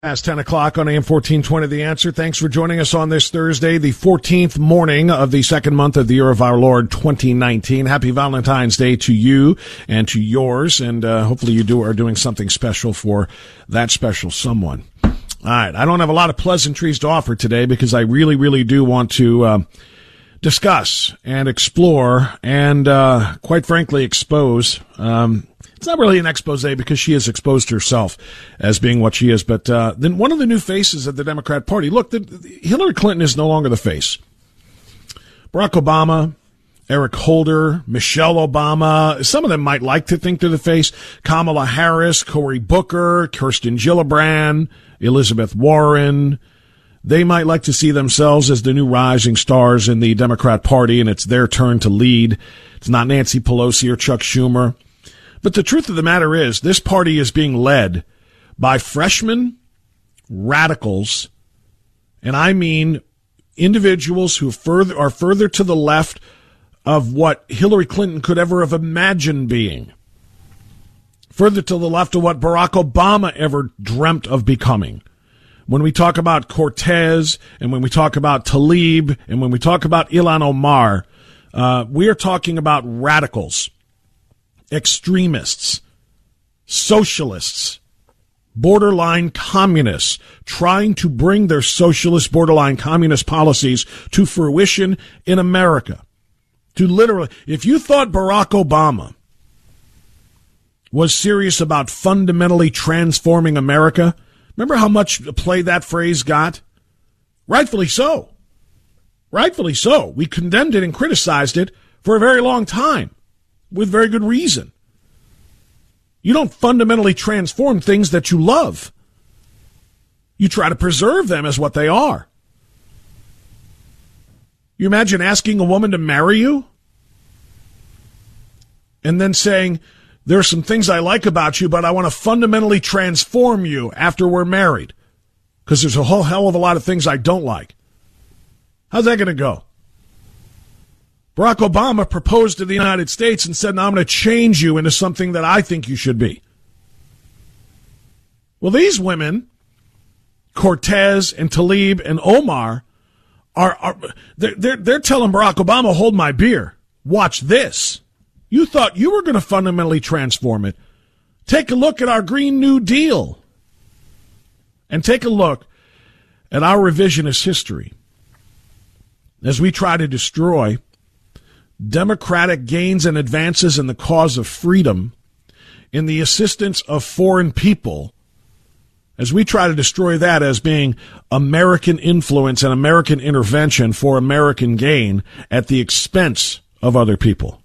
Past 10 o'clock on AM 1420, The Answer. Thanks for joining us on this Thursday, the 14th morning of the second month of the year of our Lord 2019. Happy Valentine's Day to you and to yours. And uh, hopefully you do are doing something special for that special someone. All right. I don't have a lot of pleasantries to offer today because I really, really do want to uh, discuss and explore and, uh, quite frankly, expose um, it's not really an expose because she has exposed herself as being what she is. But uh, then one of the new faces of the Democrat Party. Look, the, the, Hillary Clinton is no longer the face. Barack Obama, Eric Holder, Michelle Obama. Some of them might like to think they're the face. Kamala Harris, Cory Booker, Kirsten Gillibrand, Elizabeth Warren. They might like to see themselves as the new rising stars in the Democrat Party, and it's their turn to lead. It's not Nancy Pelosi or Chuck Schumer. But the truth of the matter is, this party is being led by freshmen radicals, and I mean individuals who further are further to the left of what Hillary Clinton could ever have imagined being. Further to the left of what Barack Obama ever dreamt of becoming. When we talk about Cortez and when we talk about Tlaib and when we talk about Ilhan Omar, uh, we are talking about radicals extremists, socialists, borderline communists trying to bring their socialist borderline communist policies to fruition in America. To literally, if you thought Barack Obama was serious about fundamentally transforming America, remember how much play that phrase got? Rightfully so. Rightfully so. We condemned it and criticized it for a very long time with very good reason. You don't fundamentally transform things that you love. You try to preserve them as what they are. You imagine asking a woman to marry you and then saying, There are some things I like about you, but I want to fundamentally transform you after we're married because there's a whole hell of a lot of things I don't like. How's that going to go? Barack Obama proposed to the United States and said, now I'm going to change you into something that I think you should be. Well, these women, Cortez and Tlaib and Omar, are, are they're, they're, they're telling Barack Obama, hold my beer. Watch this. You thought you were going to fundamentally transform it. Take a look at our Green New Deal. And take a look at our revisionist history as we try to destroy democratic gains and advances in the cause of freedom, in the assistance of foreign people, as we try to destroy that as being American influence and American intervention for American gain at the expense of other people.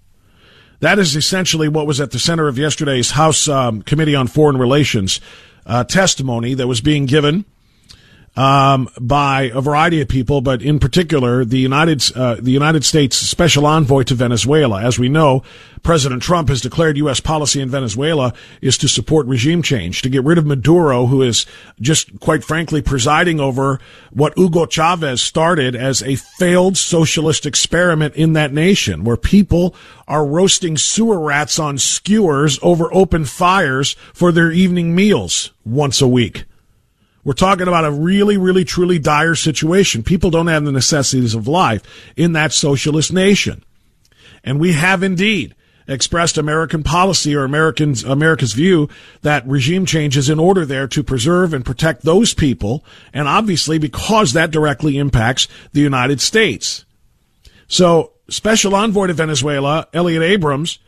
That is essentially what was at the center of yesterday's House um, Committee on Foreign Relations uh, testimony that was being given um, by a variety of people, but in particular the United uh, the United States Special Envoy to Venezuela. As we know, President Trump has declared U.S. policy in Venezuela is to support regime change, to get rid of Maduro, who is just quite frankly presiding over what Hugo Chavez started as a failed socialist experiment in that nation, where people are roasting sewer rats on skewers over open fires for their evening meals once a week. We're talking about a really, really, truly dire situation. People don't have the necessities of life in that socialist nation. And we have indeed expressed American policy or Americans, America's view that regime change is in order there to preserve and protect those people. And obviously because that directly impacts the United States. So special envoy to Venezuela, Elliott Abrams,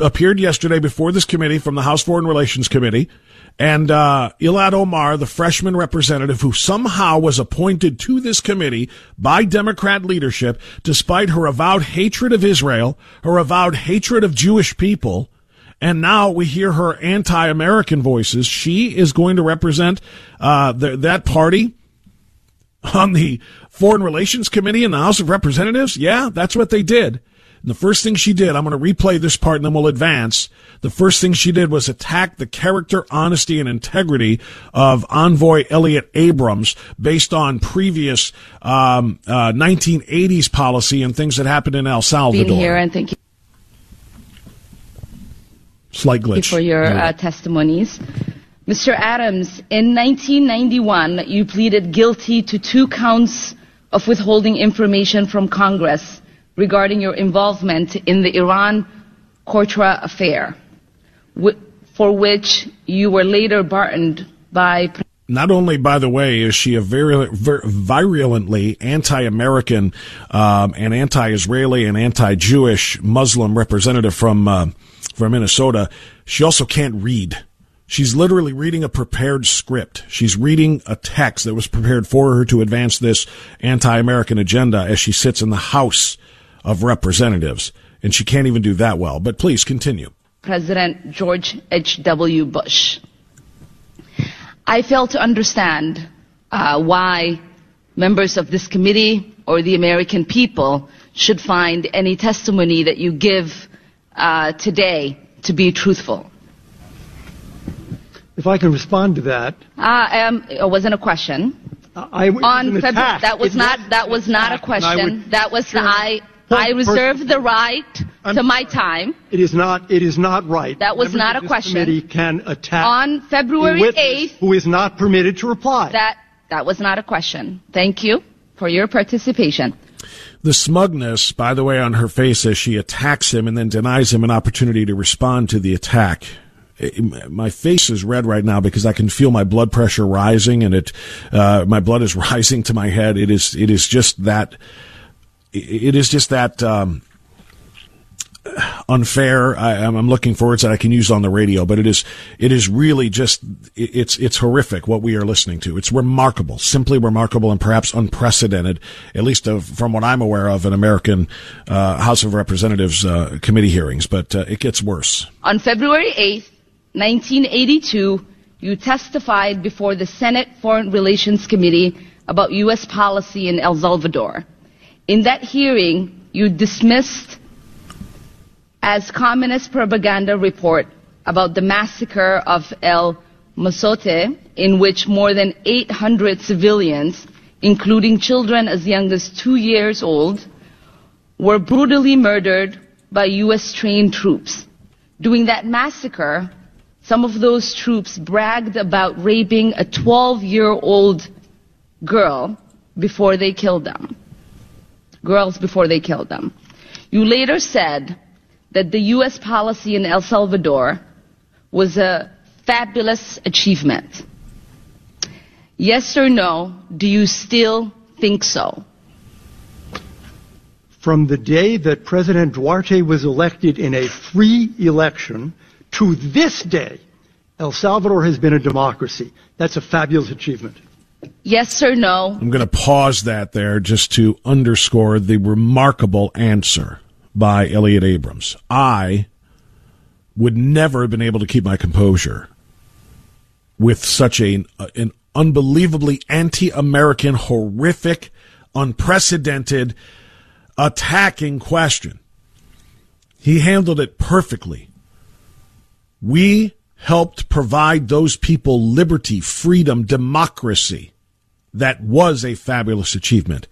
appeared yesterday before this committee from the House Foreign Relations Committee and uh, Ilhan Omar, the freshman representative who somehow was appointed to this committee by Democrat leadership, despite her avowed hatred of Israel, her avowed hatred of Jewish people, and now we hear her anti-American voices. She is going to represent uh, the, that party on the Foreign Relations Committee in the House of Representatives. Yeah, that's what they did. And the first thing she did, I'm going to replay this part and then we'll advance. The first thing she did was attack the character, honesty, and integrity of Envoy Elliott Abrams based on previous um, uh, 1980s policy and things that happened in El Salvador. Being here and thank you. Slight glitch. for your uh, testimonies. Mr. Adams, in 1991, you pleaded guilty to two counts of withholding information from Congress regarding your involvement in the Iran Contra affair, for which you were later pardoned by. Not only, by the way, is she a virulently anti-American um, and anti-Israeli and anti-Jewish Muslim representative from uh, from Minnesota, she also can't read. She's literally reading a prepared script. She's reading a text that was prepared for her to advance this anti-American agenda as she sits in the House of Representatives. And she can't even do that well. But please continue. President George H.W. Bush. I fail to understand uh, why members of this committee or the American people should find any testimony that you give uh, today to be truthful. If I can respond to that. Uh, um, it wasn't a question. I, on February, that was not that was not a question. That was the, I I reserve the right I'm to my time. It is not. It is not right. That was Members not a question. Committee can attack on February eighth, who is not permitted to reply. That that was not a question. Thank you for your participation. The smugness, by the way, on her face as she attacks him and then denies him an opportunity to respond to the attack my face is red right now because I can feel my blood pressure rising and it, uh, my blood is rising to my head. It is, it is just that, it is just that, um, unfair. I, am looking for words that I can use on the radio, but it is it is really just it's it's horrific what we are listening to. It's remarkable, simply remarkable, and perhaps unprecedented, at least of, from what I'm aware of in American uh, House of Representatives uh, committee hearings. But uh, it gets worse. On February 8th, 1982, you testified before the Senate Foreign Relations Committee about U.S. policy in El Salvador. In that hearing, you dismissed as communist propaganda report about the massacre of El Mozote, in which more than 800 civilians, including children as young as two years old, were brutally murdered by U.S. trained troops. During that massacre, some of those troops bragged about raping a 12 year old girl before they killed them. Girls before they killed them. You later said that the U.S. policy in El Salvador was a fabulous achievement. Yes or no, do you still think so? From the day that President Duarte was elected in a free election, to this day, El Salvador has been a democracy. That's a fabulous achievement. Yes or no? I'm going to pause that there just to underscore the remarkable answer by Elliott Abrams. I would never have been able to keep my composure with such a, uh, an unbelievably anti-American, horrific, unprecedented, attacking question. He handled it perfectly. We helped provide those people liberty, freedom, democracy. That was a fabulous achievement.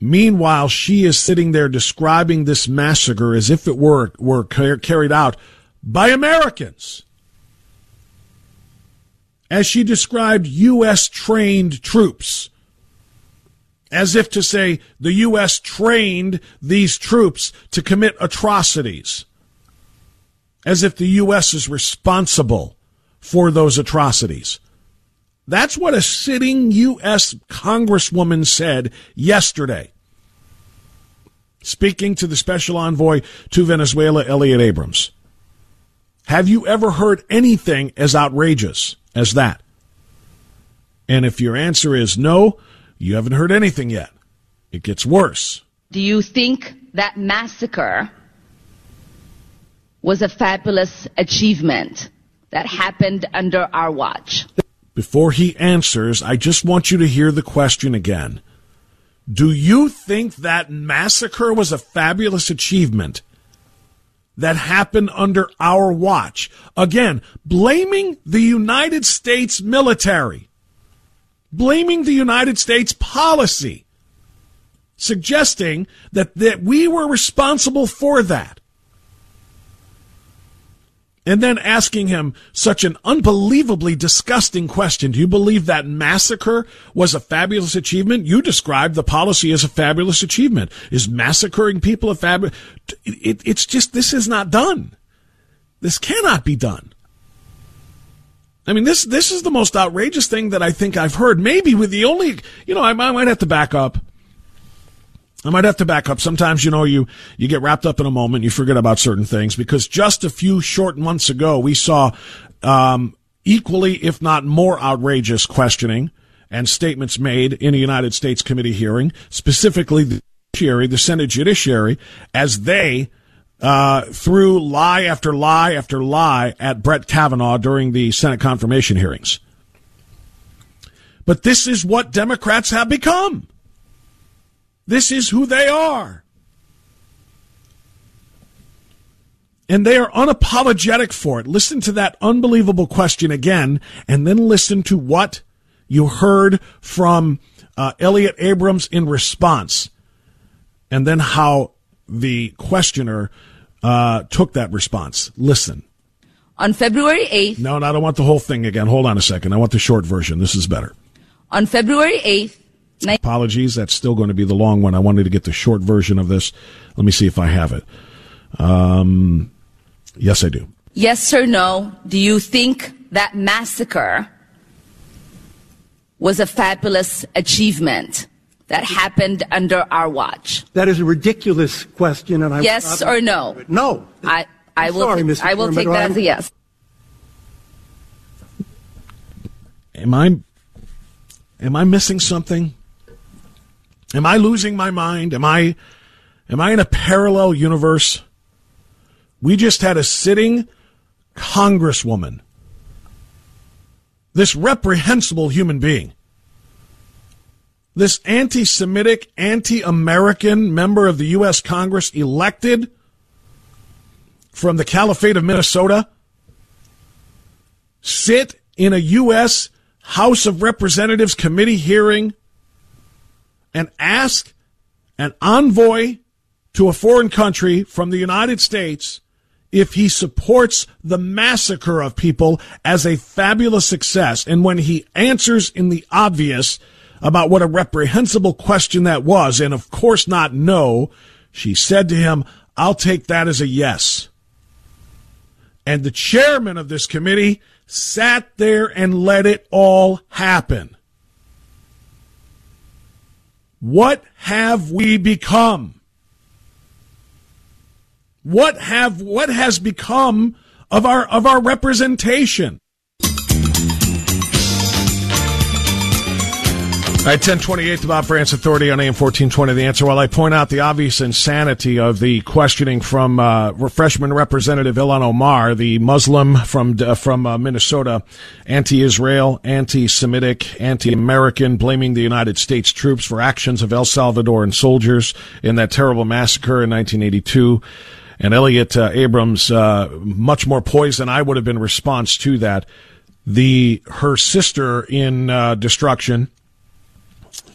Meanwhile, she is sitting there describing this massacre as if it were, were carried out by Americans. As she described U.S. trained troops. As if to say the U.S. trained these troops to commit atrocities as if the U.S. is responsible for those atrocities. That's what a sitting U.S. Congresswoman said yesterday, speaking to the special envoy to Venezuela, Elliott Abrams. Have you ever heard anything as outrageous as that? And if your answer is no, you haven't heard anything yet. It gets worse. Do you think that massacre was a fabulous achievement that happened under our watch. Before he answers, I just want you to hear the question again. Do you think that massacre was a fabulous achievement that happened under our watch? Again, blaming the United States military, blaming the United States policy, suggesting that, that we were responsible for that and then asking him such an unbelievably disgusting question. Do you believe that massacre was a fabulous achievement? You described the policy as a fabulous achievement. Is massacring people a fabulous? It, it's just, this is not done. This cannot be done. I mean, this, this is the most outrageous thing that I think I've heard. Maybe with the only, you know, I, I might have to back up. I might have to back up. Sometimes, you know, you, you get wrapped up in a moment, you forget about certain things because just a few short months ago, we saw, um, equally, if not more outrageous questioning and statements made in a United States committee hearing, specifically the judiciary, the Senate judiciary, as they, uh, threw lie after lie after lie at Brett Kavanaugh during the Senate confirmation hearings. But this is what Democrats have become. This is who they are. And they are unapologetic for it. Listen to that unbelievable question again, and then listen to what you heard from uh, Elliott Abrams in response, and then how the questioner uh, took that response. Listen. On February 8th. No, no, I don't want the whole thing again. Hold on a second. I want the short version. This is better. On February 8th, Apologies. That's still going to be the long one. I wanted to get the short version of this. Let me see if I have it. Um, yes, I do. Yes or no? Do you think that massacre was a fabulous achievement that happened under our watch? That is a ridiculous question, and I yes or no? No. I I will sorry, I will take that as a yes. Am I am I missing something? Am I losing my mind? Am I, am I in a parallel universe? We just had a sitting congresswoman, this reprehensible human being, this anti Semitic, anti American member of the U.S. Congress elected from the Caliphate of Minnesota, sit in a U.S. House of Representatives committee hearing and ask an envoy to a foreign country from the United States if he supports the massacre of people as a fabulous success. And when he answers in the obvious about what a reprehensible question that was, and of course not no, she said to him, I'll take that as a yes. And the chairman of this committee sat there and let it all happen. What have we become? What have what has become of our of our representation? Right, 1028, the Bob Frantz Authority on AM 1420. The answer, while I point out the obvious insanity of the questioning from uh, freshman Representative Ilhan Omar, the Muslim from uh, from uh, Minnesota, anti-Israel, anti-Semitic, anti-American, blaming the United States troops for actions of El Salvadoran soldiers in that terrible massacre in 1982 and Elliott uh, Abrams, uh, much more poised than I would have been response to that. The her sister in uh, destruction,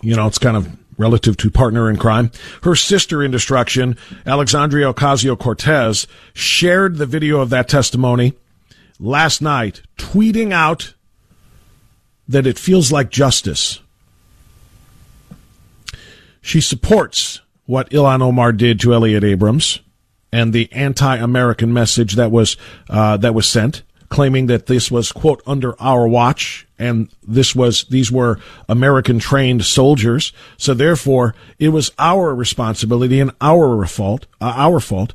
you know, it's kind of relative to partner in crime. Her sister in destruction, Alexandria Ocasio Cortez, shared the video of that testimony last night, tweeting out that it feels like justice. She supports what Ilhan Omar did to Elliott Abrams and the anti-American message that was uh, that was sent claiming that this was quote under our watch and this was these were American trained soldiers. So therefore, it was our responsibility and our fault. Uh, our fault.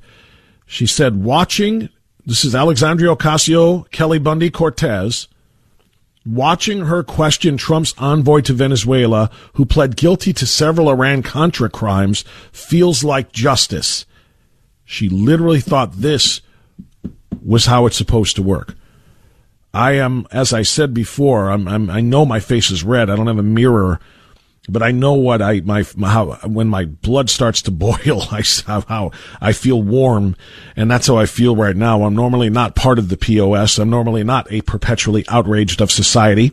She said, watching. This is Alexandria Ocasio Kelly Bundy Cortez. Watching her question Trump's envoy to Venezuela, who pled guilty to several Iran Contra crimes, feels like justice. She literally thought this was how it's supposed to work. I am, as I said before, I'm, I'm, i know my face is red. I don't have a mirror, but I know what I my, how when my blood starts to boil, I how I feel warm, and that's how I feel right now. I'm normally not part of the POS. I'm normally not a perpetually outraged of society.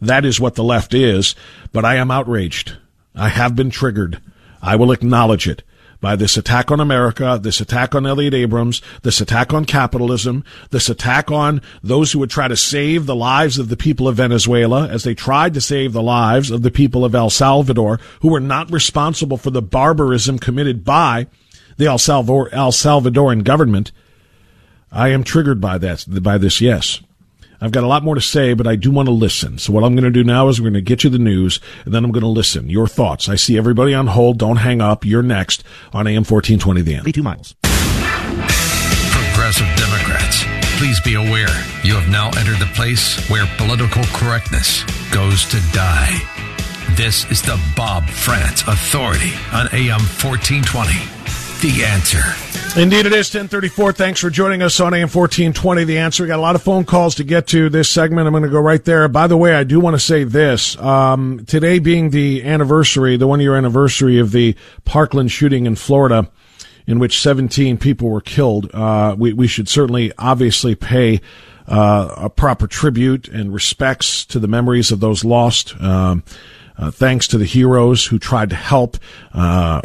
That is what the left is, but I am outraged. I have been triggered. I will acknowledge it by this attack on America, this attack on Elliott Abrams, this attack on capitalism, this attack on those who would try to save the lives of the people of Venezuela as they tried to save the lives of the people of El Salvador who were not responsible for the barbarism committed by the El, Salvador, El Salvadoran government. I am triggered by that, by this, yes. I've got a lot more to say, but I do want to listen. So what I'm going to do now is we're going to get you the news, and then I'm going to listen. Your thoughts. I see everybody on hold. Don't hang up. You're next on AM 1420 The End. Two miles. Progressive Democrats, please be aware you have now entered the place where political correctness goes to die. This is the Bob Frantz Authority on AM 1420. The answer. Indeed, it is 1034. Thanks for joining us on AM 1420. The answer. We got a lot of phone calls to get to this segment. I'm going to go right there. By the way, I do want to say this. Um, today being the anniversary, the one year anniversary of the Parkland shooting in Florida, in which 17 people were killed, uh, we, we should certainly obviously pay uh, a proper tribute and respects to the memories of those lost. Um, uh, thanks to the heroes who tried to help. Uh,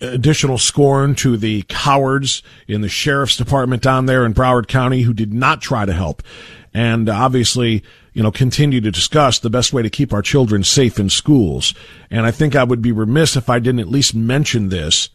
additional scorn to the cowards in the sheriff's department down there in Broward County who did not try to help. And obviously, you know, continue to discuss the best way to keep our children safe in schools. And I think I would be remiss if I didn't at least mention this,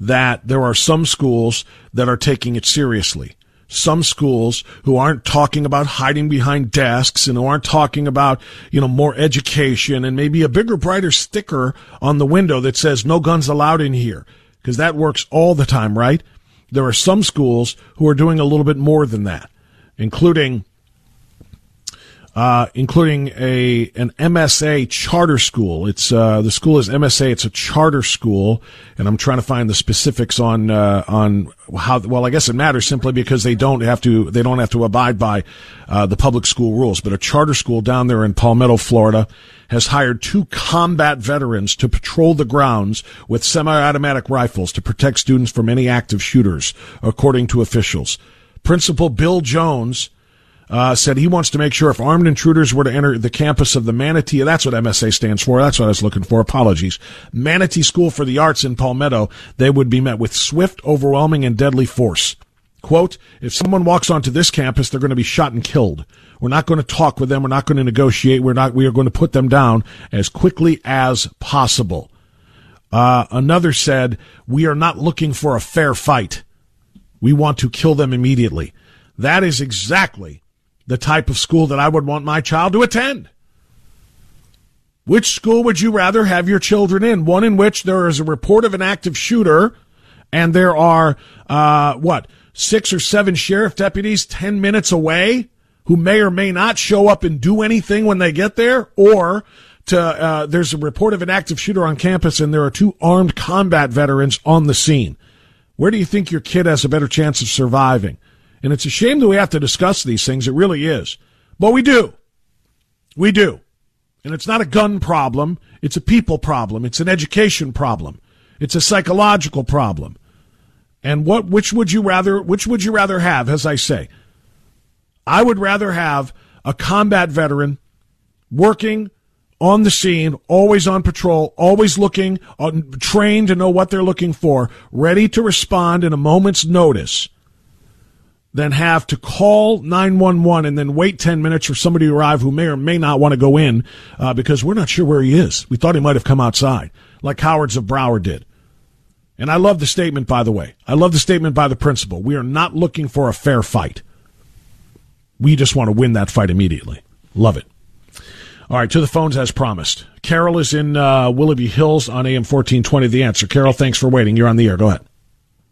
that there are some schools that are taking it seriously some schools who aren't talking about hiding behind desks and who aren't talking about, you know, more education and maybe a bigger, brighter sticker on the window that says no guns allowed in here. Cause that works all the time, right? There are some schools who are doing a little bit more than that, including uh, including a an MSA charter school. It's uh, the school is MSA. It's a charter school, and I'm trying to find the specifics on uh, on how. Well, I guess it matters simply because they don't have to they don't have to abide by uh, the public school rules. But a charter school down there in Palmetto, Florida, has hired two combat veterans to patrol the grounds with semi-automatic rifles to protect students from any active shooters, according to officials. Principal Bill Jones uh, said he wants to make sure if armed intruders were to enter the campus of the Manatee, that's what MSA stands for. That's what I was looking for. Apologies. Manatee School for the Arts in Palmetto, they would be met with swift, overwhelming, and deadly force. Quote, if someone walks onto this campus, they're going to be shot and killed. We're not going to talk with them. We're not going to negotiate. We're not, we are going to put them down as quickly as possible. Uh, another said, we are not looking for a fair fight. We want to kill them immediately. That is exactly the type of school that I would want my child to attend. Which school would you rather have your children in? One in which there is a report of an active shooter and there are, uh, what, six or seven sheriff deputies 10 minutes away who may or may not show up and do anything when they get there or to, uh, there's a report of an active shooter on campus and there are two armed combat veterans on the scene. Where do you think your kid has a better chance of surviving? And it's a shame that we have to discuss these things. It really is. But we do. We do. And it's not a gun problem. It's a people problem. It's an education problem. It's a psychological problem. And what, which would you rather, which would you rather have, as I say? I would rather have a combat veteran working on the scene, always on patrol, always looking, uh, trained to know what they're looking for, ready to respond in a moment's notice than have to call 911 and then wait 10 minutes for somebody to arrive who may or may not want to go in uh, because we're not sure where he is. We thought he might have come outside, like Cowards of Broward did. And I love the statement, by the way. I love the statement by the principal. We are not looking for a fair fight. We just want to win that fight immediately. Love it. All right, to the phones as promised. Carol is in uh, Willoughby Hills on AM 1420. The answer. Carol, thanks for waiting. You're on the air. Go ahead.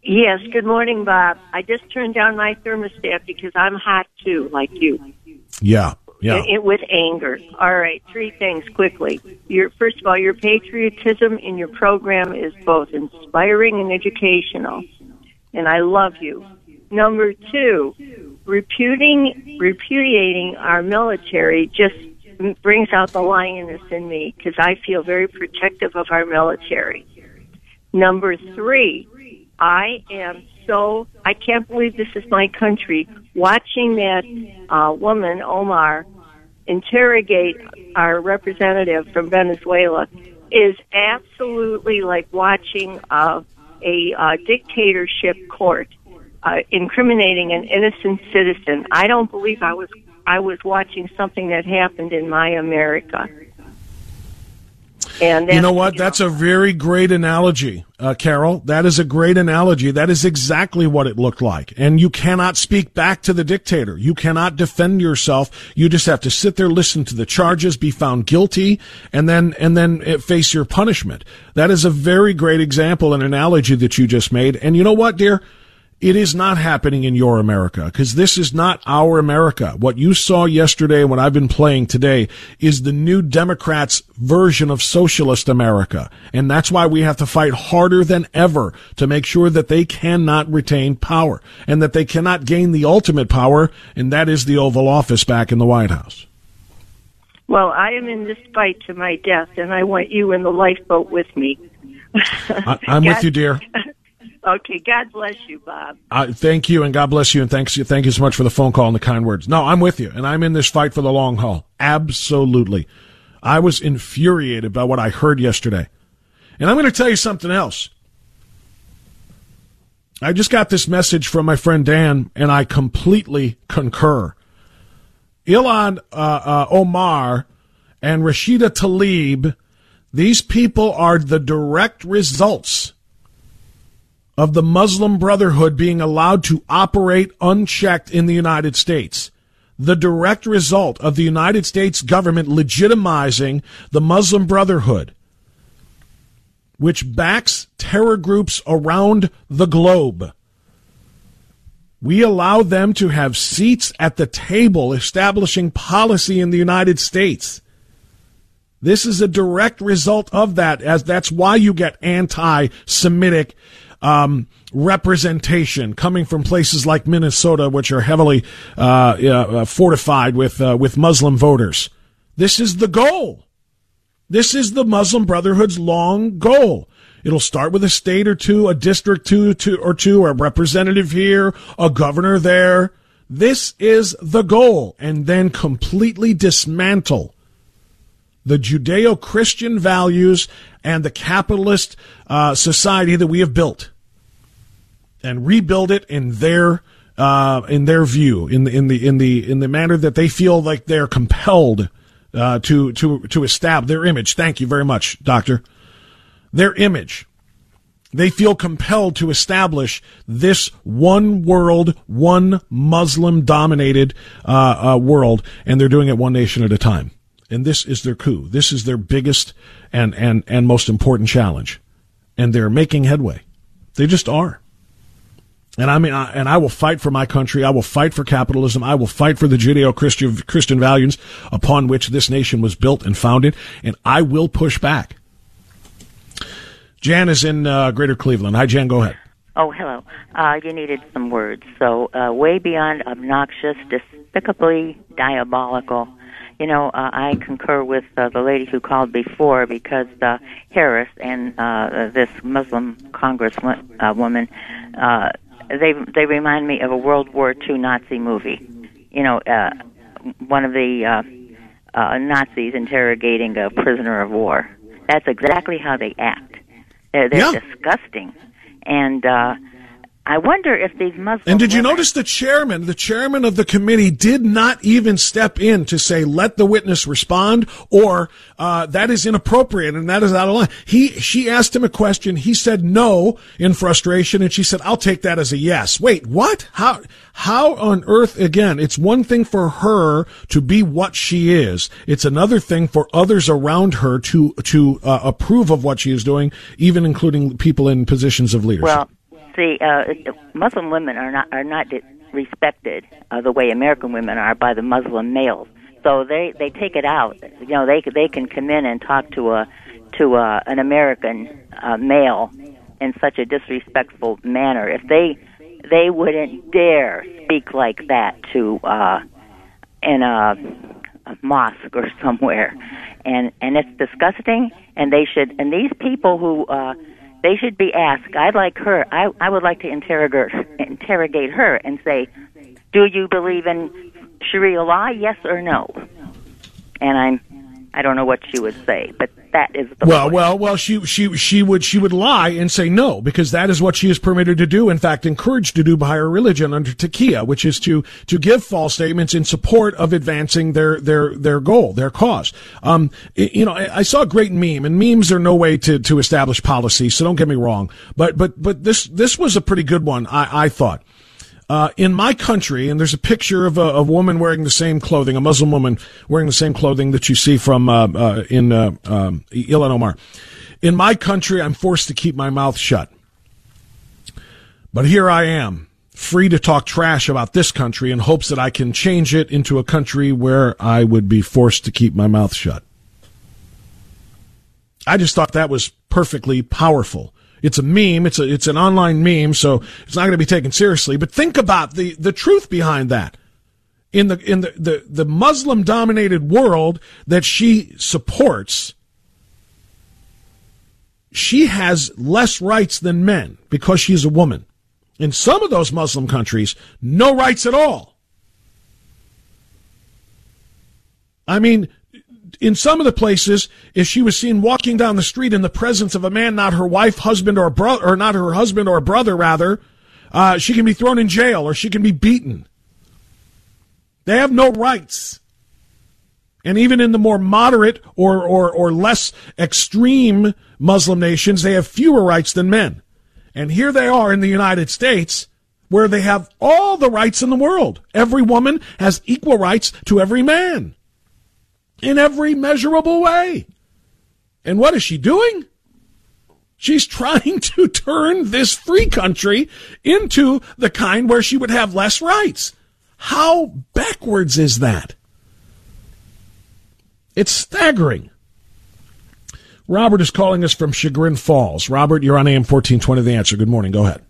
Yes, good morning, Bob. I just turned down my thermostat because I'm hot too, like you. Yeah, yeah. It, it, with anger. All right, three things quickly. Your first of all, your patriotism in your program is both inspiring and educational, and I love you. Number two, reputing, repudiating our military just brings out the lioness in me because I feel very protective of our military. Number three, I am so, I can't believe this is my country. Watching that uh, woman, Omar, interrogate our representative from Venezuela is absolutely like watching uh, a uh, dictatorship court uh, incriminating an innocent citizen. I don't believe I was I was watching something that happened in my America. And you know what? That's a very great analogy, uh, Carol. That is a great analogy. That is exactly what it looked like. And you cannot speak back to the dictator. You cannot defend yourself. You just have to sit there, listen to the charges, be found guilty, and then and then uh, face your punishment. That is a very great example and analogy that you just made. And you know what, dear? It is not happening in your America because this is not our America. What you saw yesterday, what I've been playing today, is the new Democrats' version of socialist America. And that's why we have to fight harder than ever to make sure that they cannot retain power and that they cannot gain the ultimate power, and that is the Oval Office back in the White House. Well, I am in this fight to my death, and I want you in the lifeboat with me. I, am with you, dear. Okay, God bless you, Bob. Uh, thank you, and God bless you, and thanks you. Thank you so much for the phone call and the kind words. No, I'm with you, and I'm in this fight for the long haul. Absolutely, I was infuriated by what I heard yesterday, and I'm going to tell you something else. I just got this message from my friend Dan, and I completely concur. Ilhan uh, uh, Omar and Rashida Tlaib, these people are the direct results of the Muslim Brotherhood being allowed to operate unchecked in the United States. The direct result of the United States government legitimizing the Muslim Brotherhood, which backs terror groups around the globe. We allow them to have seats at the table establishing policy in the United States. This is a direct result of that, as that's why you get anti Semitic um, representation coming from places like Minnesota, which are heavily uh, uh, fortified with uh, with Muslim voters. This is the goal. This is the Muslim Brotherhood's long goal. It'll start with a state or two, a district two, two or two, a representative here, a governor there. This is the goal, and then completely dismantle the Judeo Christian values and the capitalist uh, society that we have built and rebuild it in their uh, in their view, in the in the in the in the manner that they feel like they're compelled uh, to to to establish their image. Thank you very much, Doctor. Their image. They feel compelled to establish this one world, one Muslim dominated uh, uh, world, and they're doing it one nation at a time. And this is their coup. This is their biggest and, and, and most important challenge. And they're making headway. They just are. And I mean, I, and I will fight for my country. I will fight for capitalism. I will fight for the Judeo-Christian Christian values upon which this nation was built and founded. And I will push back. Jan is in uh, Greater Cleveland. Hi, Jan. Go ahead. Oh, hello. Uh, you needed some words. So, uh, way beyond obnoxious, despicably diabolical. You know, uh, I concur with uh, the lady who called before because uh, Harris and uh, this Muslim Congresswoman uh, woman, uh, they they remind me of a World War II Nazi movie. You know, uh, one of the uh, uh, Nazis interrogating a prisoner of war. That's exactly how they act. They're, they're yeah. disgusting, and uh, I wonder if these Muslims. And did you women, notice the chairman, the chairman of the committee, did not even step in to say, "Let the witness respond," or uh, "That is inappropriate and that is out of line." He, she asked him a question. He said no in frustration, and she said, "I'll take that as a yes." Wait, what? How? How on earth? Again, it's one thing for her to be what she is. It's another thing for others around her to to uh, approve of what she is doing, even including people in positions of leadership. Well, see, uh, Muslim women are not are not respected uh, the way American women are by the Muslim males. So they they take it out. You know, they they can come in and talk to a to a, an American uh, male in such a disrespectful manner. If they they wouldn't dare speak like that to uh, in a, a mosque or somewhere, and and it's disgusting. And they should and these people who uh, they should be asked. I'd like her. I I would like to interrogate interrogate her and say, do you believe in Sharia law? Yes or no? And I'm I don't know what she would say, but that is the well, point. well, well. She she she would she would lie and say no because that is what she is permitted to do. In fact, encouraged to do by her religion under Taqiyya, which is to to give false statements in support of advancing their their their goal, their cause. Um, you know, I, I saw a great meme, and memes are no way to to establish policy. So don't get me wrong, but but but this this was a pretty good one. I I thought. Uh, in my country, and there's a picture of a, a, woman wearing the same clothing, a Muslim woman wearing the same clothing that you see from uh, uh, in uh, um, Ilhan Omar. In my country, I'm forced to keep my mouth shut. But here I am, free to talk trash about this country in hopes that I can change it into a country where I would be forced to keep my mouth shut. I just thought that was perfectly powerful it's a meme. It's a, it's an online meme, so it's not going to be taken seriously. But think about the, the truth behind that. In the, in the, the, the Muslim dominated world that she supports, she has less rights than men because she's a woman. In some of those Muslim countries, no rights at all. I mean, in some of the places, if she was seen walking down the street in the presence of a man, not her wife, husband, or brother, or not her husband or brother, rather, uh, she can be thrown in jail or she can be beaten. They have no rights. And even in the more moderate or, or, or less extreme Muslim nations, they have fewer rights than men. And here they are in the United States where they have all the rights in the world. Every woman has equal rights to every man in every measurable way. And what is she doing? She's trying to turn this free country into the kind where she would have less rights. How backwards is that? It's staggering. Robert is calling us from Chagrin Falls. Robert, you're on AM 1420 The Answer. Good morning. Go ahead.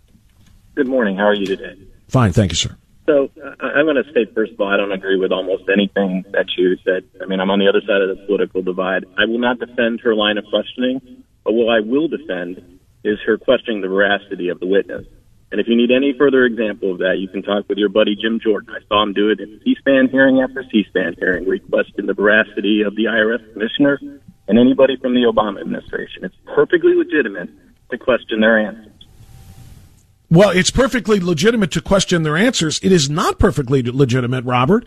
Good morning. How are you today? Fine. Thank you, sir. So uh, I'm going to say, first of all, I don't agree with almost anything that you said. I mean, I'm on the other side of the political divide. I will not defend her line of questioning, but what I will defend is her questioning the veracity of the witness. And if you need any further example of that, you can talk with your buddy Jim Jordan. I saw him do it in C-SPAN hearing after C-SPAN hearing, requesting the veracity of the IRS commissioner and anybody from the Obama administration. It's perfectly legitimate to question their answers. Well, it's perfectly legitimate to question their answers. It is not perfectly legitimate, Robert,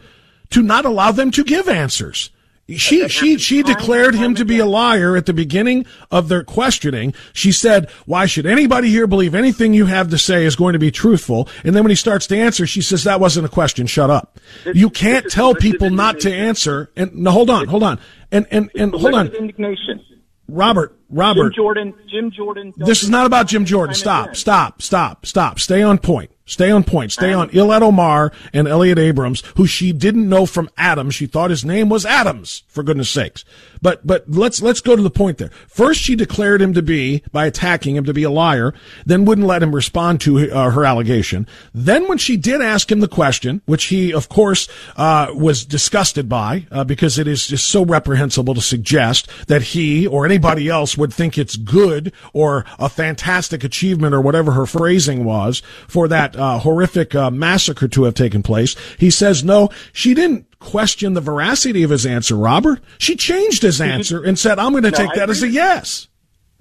to not allow them to give answers. She she she declared him to be a liar at the beginning of their questioning. She said, "Why should anybody here believe anything you have to say is going to be truthful?" And then when he starts to answer, she says, "That wasn't a question. Shut up." You can't tell people not to answer. And no, hold on, hold on, and and and hold on. Indignation. Robert, Robert. Jim Jordan. Jim Jordan. This is not about Jim Jordan. Stop, stop, stop, stop. Stay on point. Stay on point. Stay on Ilhan Omar and Elliott Abrams, who she didn't know from Adam. She thought his name was Adams, for goodness sakes. But, but let's, let's go to the point there. First, she declared him to be, by attacking him, to be a liar, then wouldn't let him respond to uh, her allegation. Then when she did ask him the question, which he, of course, uh, was disgusted by, uh, because it is just so reprehensible to suggest that he or anybody else would think it's good or a fantastic achievement or whatever her phrasing was for that uh, horrific uh, massacre to have taken place. He says, no, she didn't question the veracity of his answer, Robert. She changed his answer and said, I'm going to No, take I that as a yes.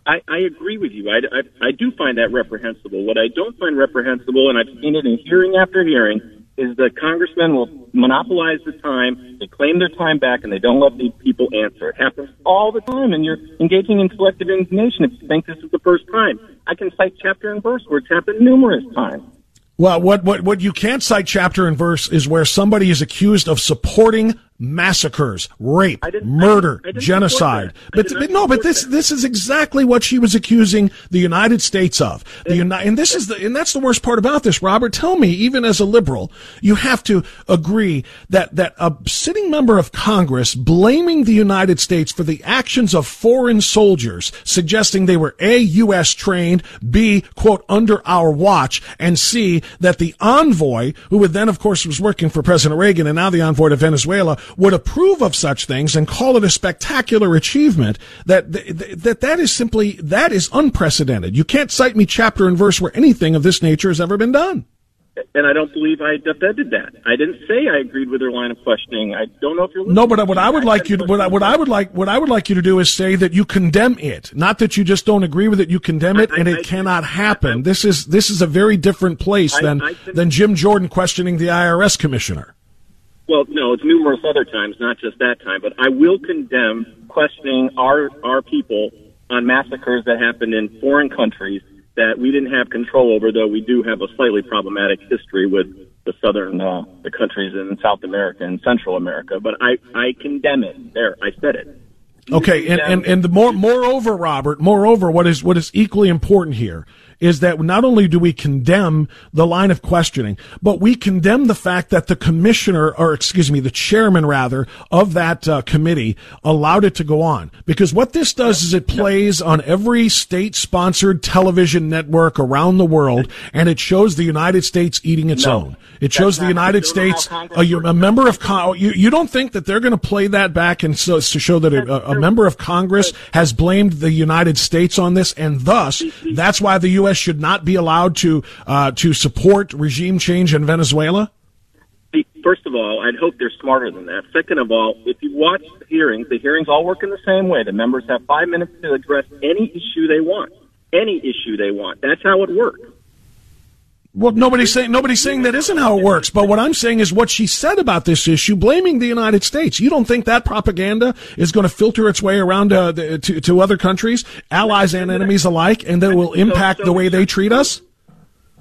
I, I agree with you. I, I, I do find that reprehensible. What I don't find reprehensible, and I've seen it in hearing after hearing, is the congressmen will monopolize the time, they claim their time back, and they don't let the people answer. It happens all the time, and you're engaging in selective indignation if you think this is the first time. I can cite chapter and verse where it's happened numerous times. Well, what, what, what you can't cite chapter and verse is where somebody is accused of supporting massacres, rape, murder, genocide. But, but no, but this this is exactly what she was accusing the United States of. The Uni- and this is the and that's the worst part about this, Robert. Tell me, even as a liberal, you have to agree that that a sitting member of Congress blaming the United States for the actions of foreign soldiers, suggesting they were a U.S. trained, b quote under our watch, and c that the envoy, who would then of course was working for President Reagan and now the envoy to Venezuela, would approve of such things and call it a spectacular achievement. That that that is simply that is unprecedented. You can't cite me chapter and verse where anything of this nature has ever been done and I don't believe I defended that. I didn't say I agreed with her line of questioning. I don't know if you're listening. no, but what I would like you to, what I, what I would like what I would like you to do is say that you condemn it, not that you just don't agree with it. You condemn it, I, and I, it I, cannot happen. this is this is a very different place than than Jim Jordan questioning the IRS commissioner. Well, no, it's numerous other times, not just that time. But I will condemn questioning our our people on massacres that happened in foreign countries that we didn't have control over, though we do have a slightly problematic history with the southern uh, the countries in South America and Central America. But I I condemn it. There, I said it. Okay, and, and, and the more, moreover, Robert, moreover, what is, what is equally important here is that not only do we condemn the line of questioning, but we condemn the fact that the commissioner, or excuse me, the chairman rather, of that uh, committee allowed it to go on. Because what this does is it plays on every state sponsored television network around the world, and it shows the United States eating its no, own. It shows the United States, a, a, member of Congress, you, you don't think that they're going to play that back and so, to show that a, a member of Congress has blamed the United States on this, and thus, that's why the U.S. U.S. should not be allowed to uh, to support regime change in Venezuela? First of all, I'd hope they're smarter than that. Second of all, if you watch the hearings, the hearings all work in the same way. The members have five minutes to address any issue they want. Any issue they want. That's how it works. Well, nobody's saying nobody's saying that isn't how it works. But what I'm saying is what she said about this issue, blaming the United States. You don't think that propaganda is going to filter its way around uh, the, to to other countries, allies and enemies alike, and that it will impact the way they treat us?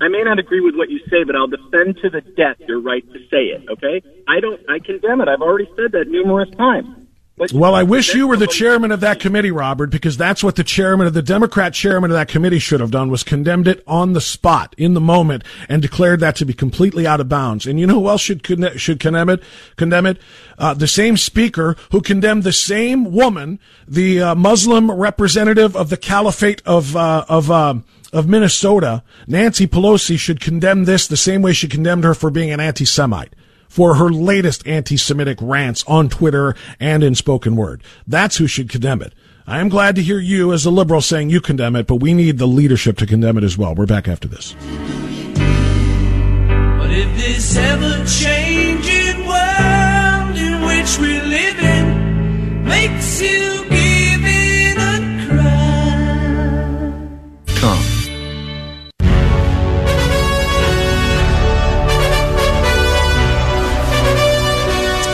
I may not agree with what you say, but I'll defend to the death your right to say it. Okay? I don't. I condemn it. I've already said that numerous times. Well, I wish you were the chairman of that committee, Robert, because that's what the chairman of the Democrat chairman of that committee should have done was condemned it on the spot, in the moment, and declared that to be completely out of bounds. And you know who else should condemn, should condemn it? Condemn it? Uh, the same speaker who condemned the same woman, the uh, Muslim representative of the Caliphate of uh, of uh, of Minnesota, Nancy Pelosi, should condemn this the same way she condemned her for being an anti-Semite for her latest anti-Semitic rants on Twitter and in spoken word. That's who should condemn it. I am glad to hear you as a liberal saying you condemn it, but we need the leadership to condemn it as well. We're back after this. But if this ever-changing world in which we live in makes you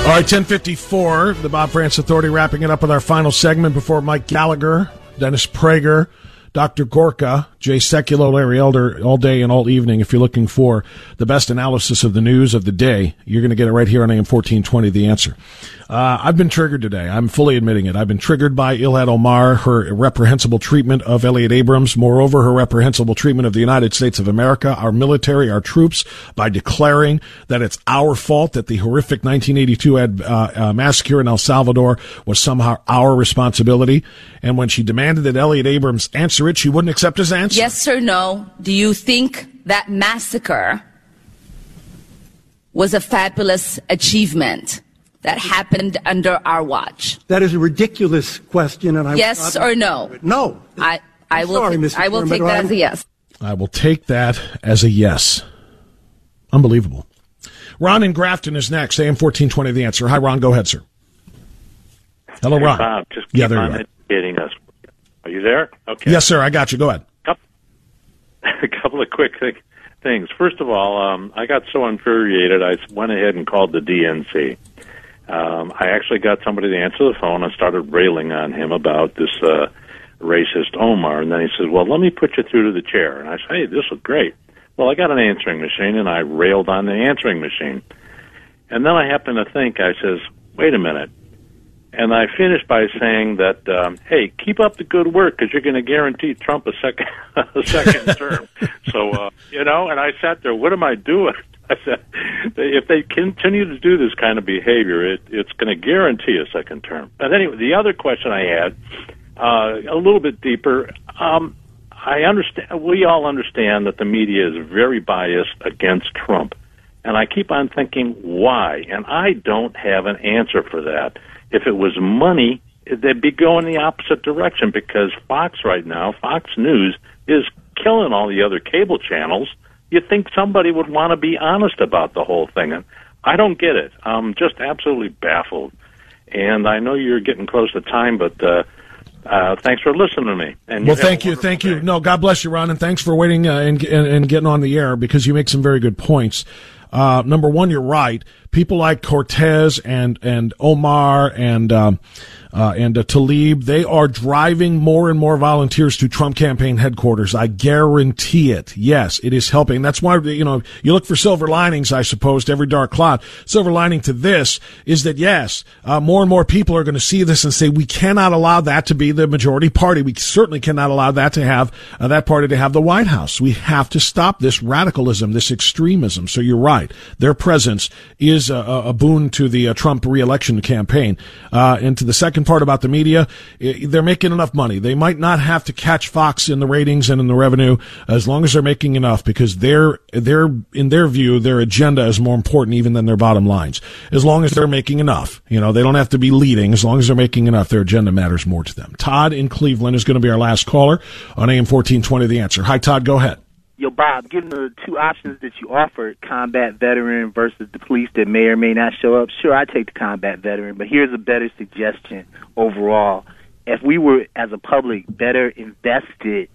All right, 1054, the Bob Frantz Authority wrapping it up with our final segment before Mike Gallagher, Dennis Prager, Dr. Gorka, Jay Sekulow, Larry Elder, all day and all evening. If you're looking for the best analysis of the news of the day, you're going to get it right here on AM 1420, The Answer. Uh, I've been triggered today. I'm fully admitting it. I've been triggered by Ilhan Omar, her reprehensible treatment of Elliott Abrams. Moreover, her reprehensible treatment of the United States of America, our military, our troops, by declaring that it's our fault that the horrific 1982 ad, uh, uh, massacre in El Salvador was somehow our responsibility. And when she demanded that Elliott Abrams answer it, she wouldn't accept his answer. Yes or no? Do you think that massacre was a fabulous achievement? that happened under our watch? That is a ridiculous question, and I yes or no? No. I I will. Sorry, I will take that as a yes. I will take that as a yes. Unbelievable. Ron in Grafton is next. AM fourteen twenty. The answer. Hi, Ron. Go ahead, sir. Hello, hey, Ron. Bob, just yeah, there on you are. educating us. Are you there? Okay. Yes, sir. I got you. Go ahead. A couple of quick things. First of all, um, I got so infuriated, I went ahead and called the DNC. Um, I actually got somebody to answer the phone. I started railing on him about this uh, racist Omar, and then he says, "Well, let me put you through to the chair." And I said, "Hey, this is great." Well, I got an answering machine, and I railed on the answering machine. And then I happened to think, I says, wait a minute. And I finished by saying that, um, hey, keep up the good work because you're going to guarantee Trump a second a second term. So uh, you know, and I sat there. What am I doing? I said, if they continue to do this kind of behavior, it, it's going to guarantee a second term. But anyway, the other question I had, uh, a little bit deeper. Um, I understand. We all understand that the media is very biased against Trump, and I keep on thinking why, and I don't have an answer for that. If it was money, they'd be going the opposite direction because Fox right now, Fox News, is killing all the other cable channels. You'd think somebody would want to be honest about the whole thing. And I don't get it. I'm just absolutely baffled. And I know you're getting close to time, but uh, uh, thanks for listening to me. And well, thank you, thank you. No, God bless you, Ron, and thanks for waiting uh, and, and and getting on the air because you make some very good points. Uh, number one, you're right. People like Cortez and and Omar and um, uh, and uh, Tlaib, they are driving more and more volunteers to Trump campaign headquarters. I guarantee it. Yes, it is helping. That's why you know you look for silver linings, I suppose, to every dark cloud. Silver lining to this is that yes, uh, more and more people are going to see this and say we cannot allow that to be the majority party. We certainly cannot allow that to have uh, that party to have the White House. We have to stop this radicalism, this extremism. So you're right. Their presence is a, a boon to the uh, Trump reelection campaign. Uh, and to the second part about the media, they're making enough money. They might not have to catch Fox in the ratings and in the revenue as long as they're making enough because their in their view their agenda is more important even than their bottom lines. As long as they're making enough, you know, they don't have to be leading. As long as they're making enough, their agenda matters more to them. Todd in Cleveland is going to be our last caller on AM fourteen twenty. The answer. Hi, Todd. Go ahead. Yo, Bob, given the two options that you offered, combat veteran versus the police that may or may not show up, sure, I take the combat veteran, but here's a better suggestion overall. If we were, as a public, better invested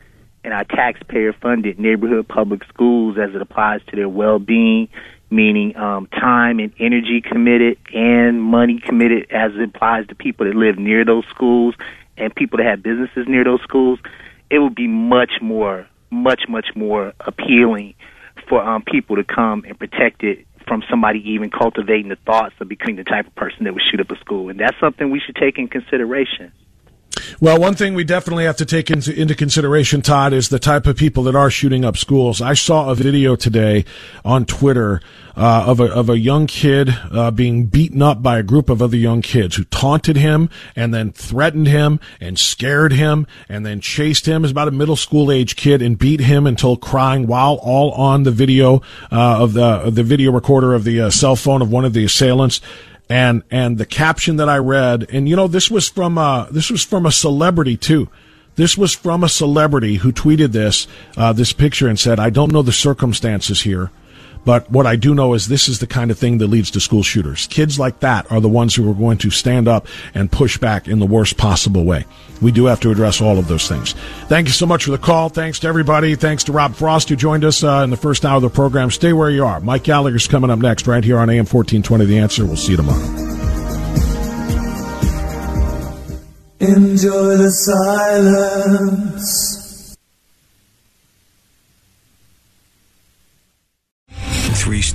in our taxpayer funded neighborhood public schools as it applies to their well being, meaning um, time and energy committed and money committed as it applies to people that live near those schools and people that have businesses near those schools, it would be much more, much, much more appealing for um, people to come and protect it from somebody even cultivating the thoughts of becoming the type of person that would shoot up a school. And that's something we should take in consideration. Well, one thing we definitely have to take into, into consideration, Todd, is the type of people that are shooting up schools. I saw a video today on Twitter uh, of a of a young kid uh, being beaten up by a group of other young kids who taunted him and then threatened him and scared him and then chased him. As about a middle school age kid and beat him until crying while all on the video uh, of the of the video recorder of the uh, cell phone of one of the assailants and and the caption that I read, and you know this was from uh, this was from a celebrity too. This was from a celebrity who tweeted this uh, this picture and said, "I don't know the circumstances here." But what I do know is this is the kind of thing that leads to school shooters. Kids like that are the ones who are going to stand up and push back in the worst possible way. We do have to address all of those things. Thank you so much for the call. Thanks to everybody. Thanks to Rob Frost who joined us uh, in the first hour of the program. Stay where you are. Mike Gallagher's coming up next right here on AM 1420 The Answer. We'll see you tomorrow. Enjoy the silence. Three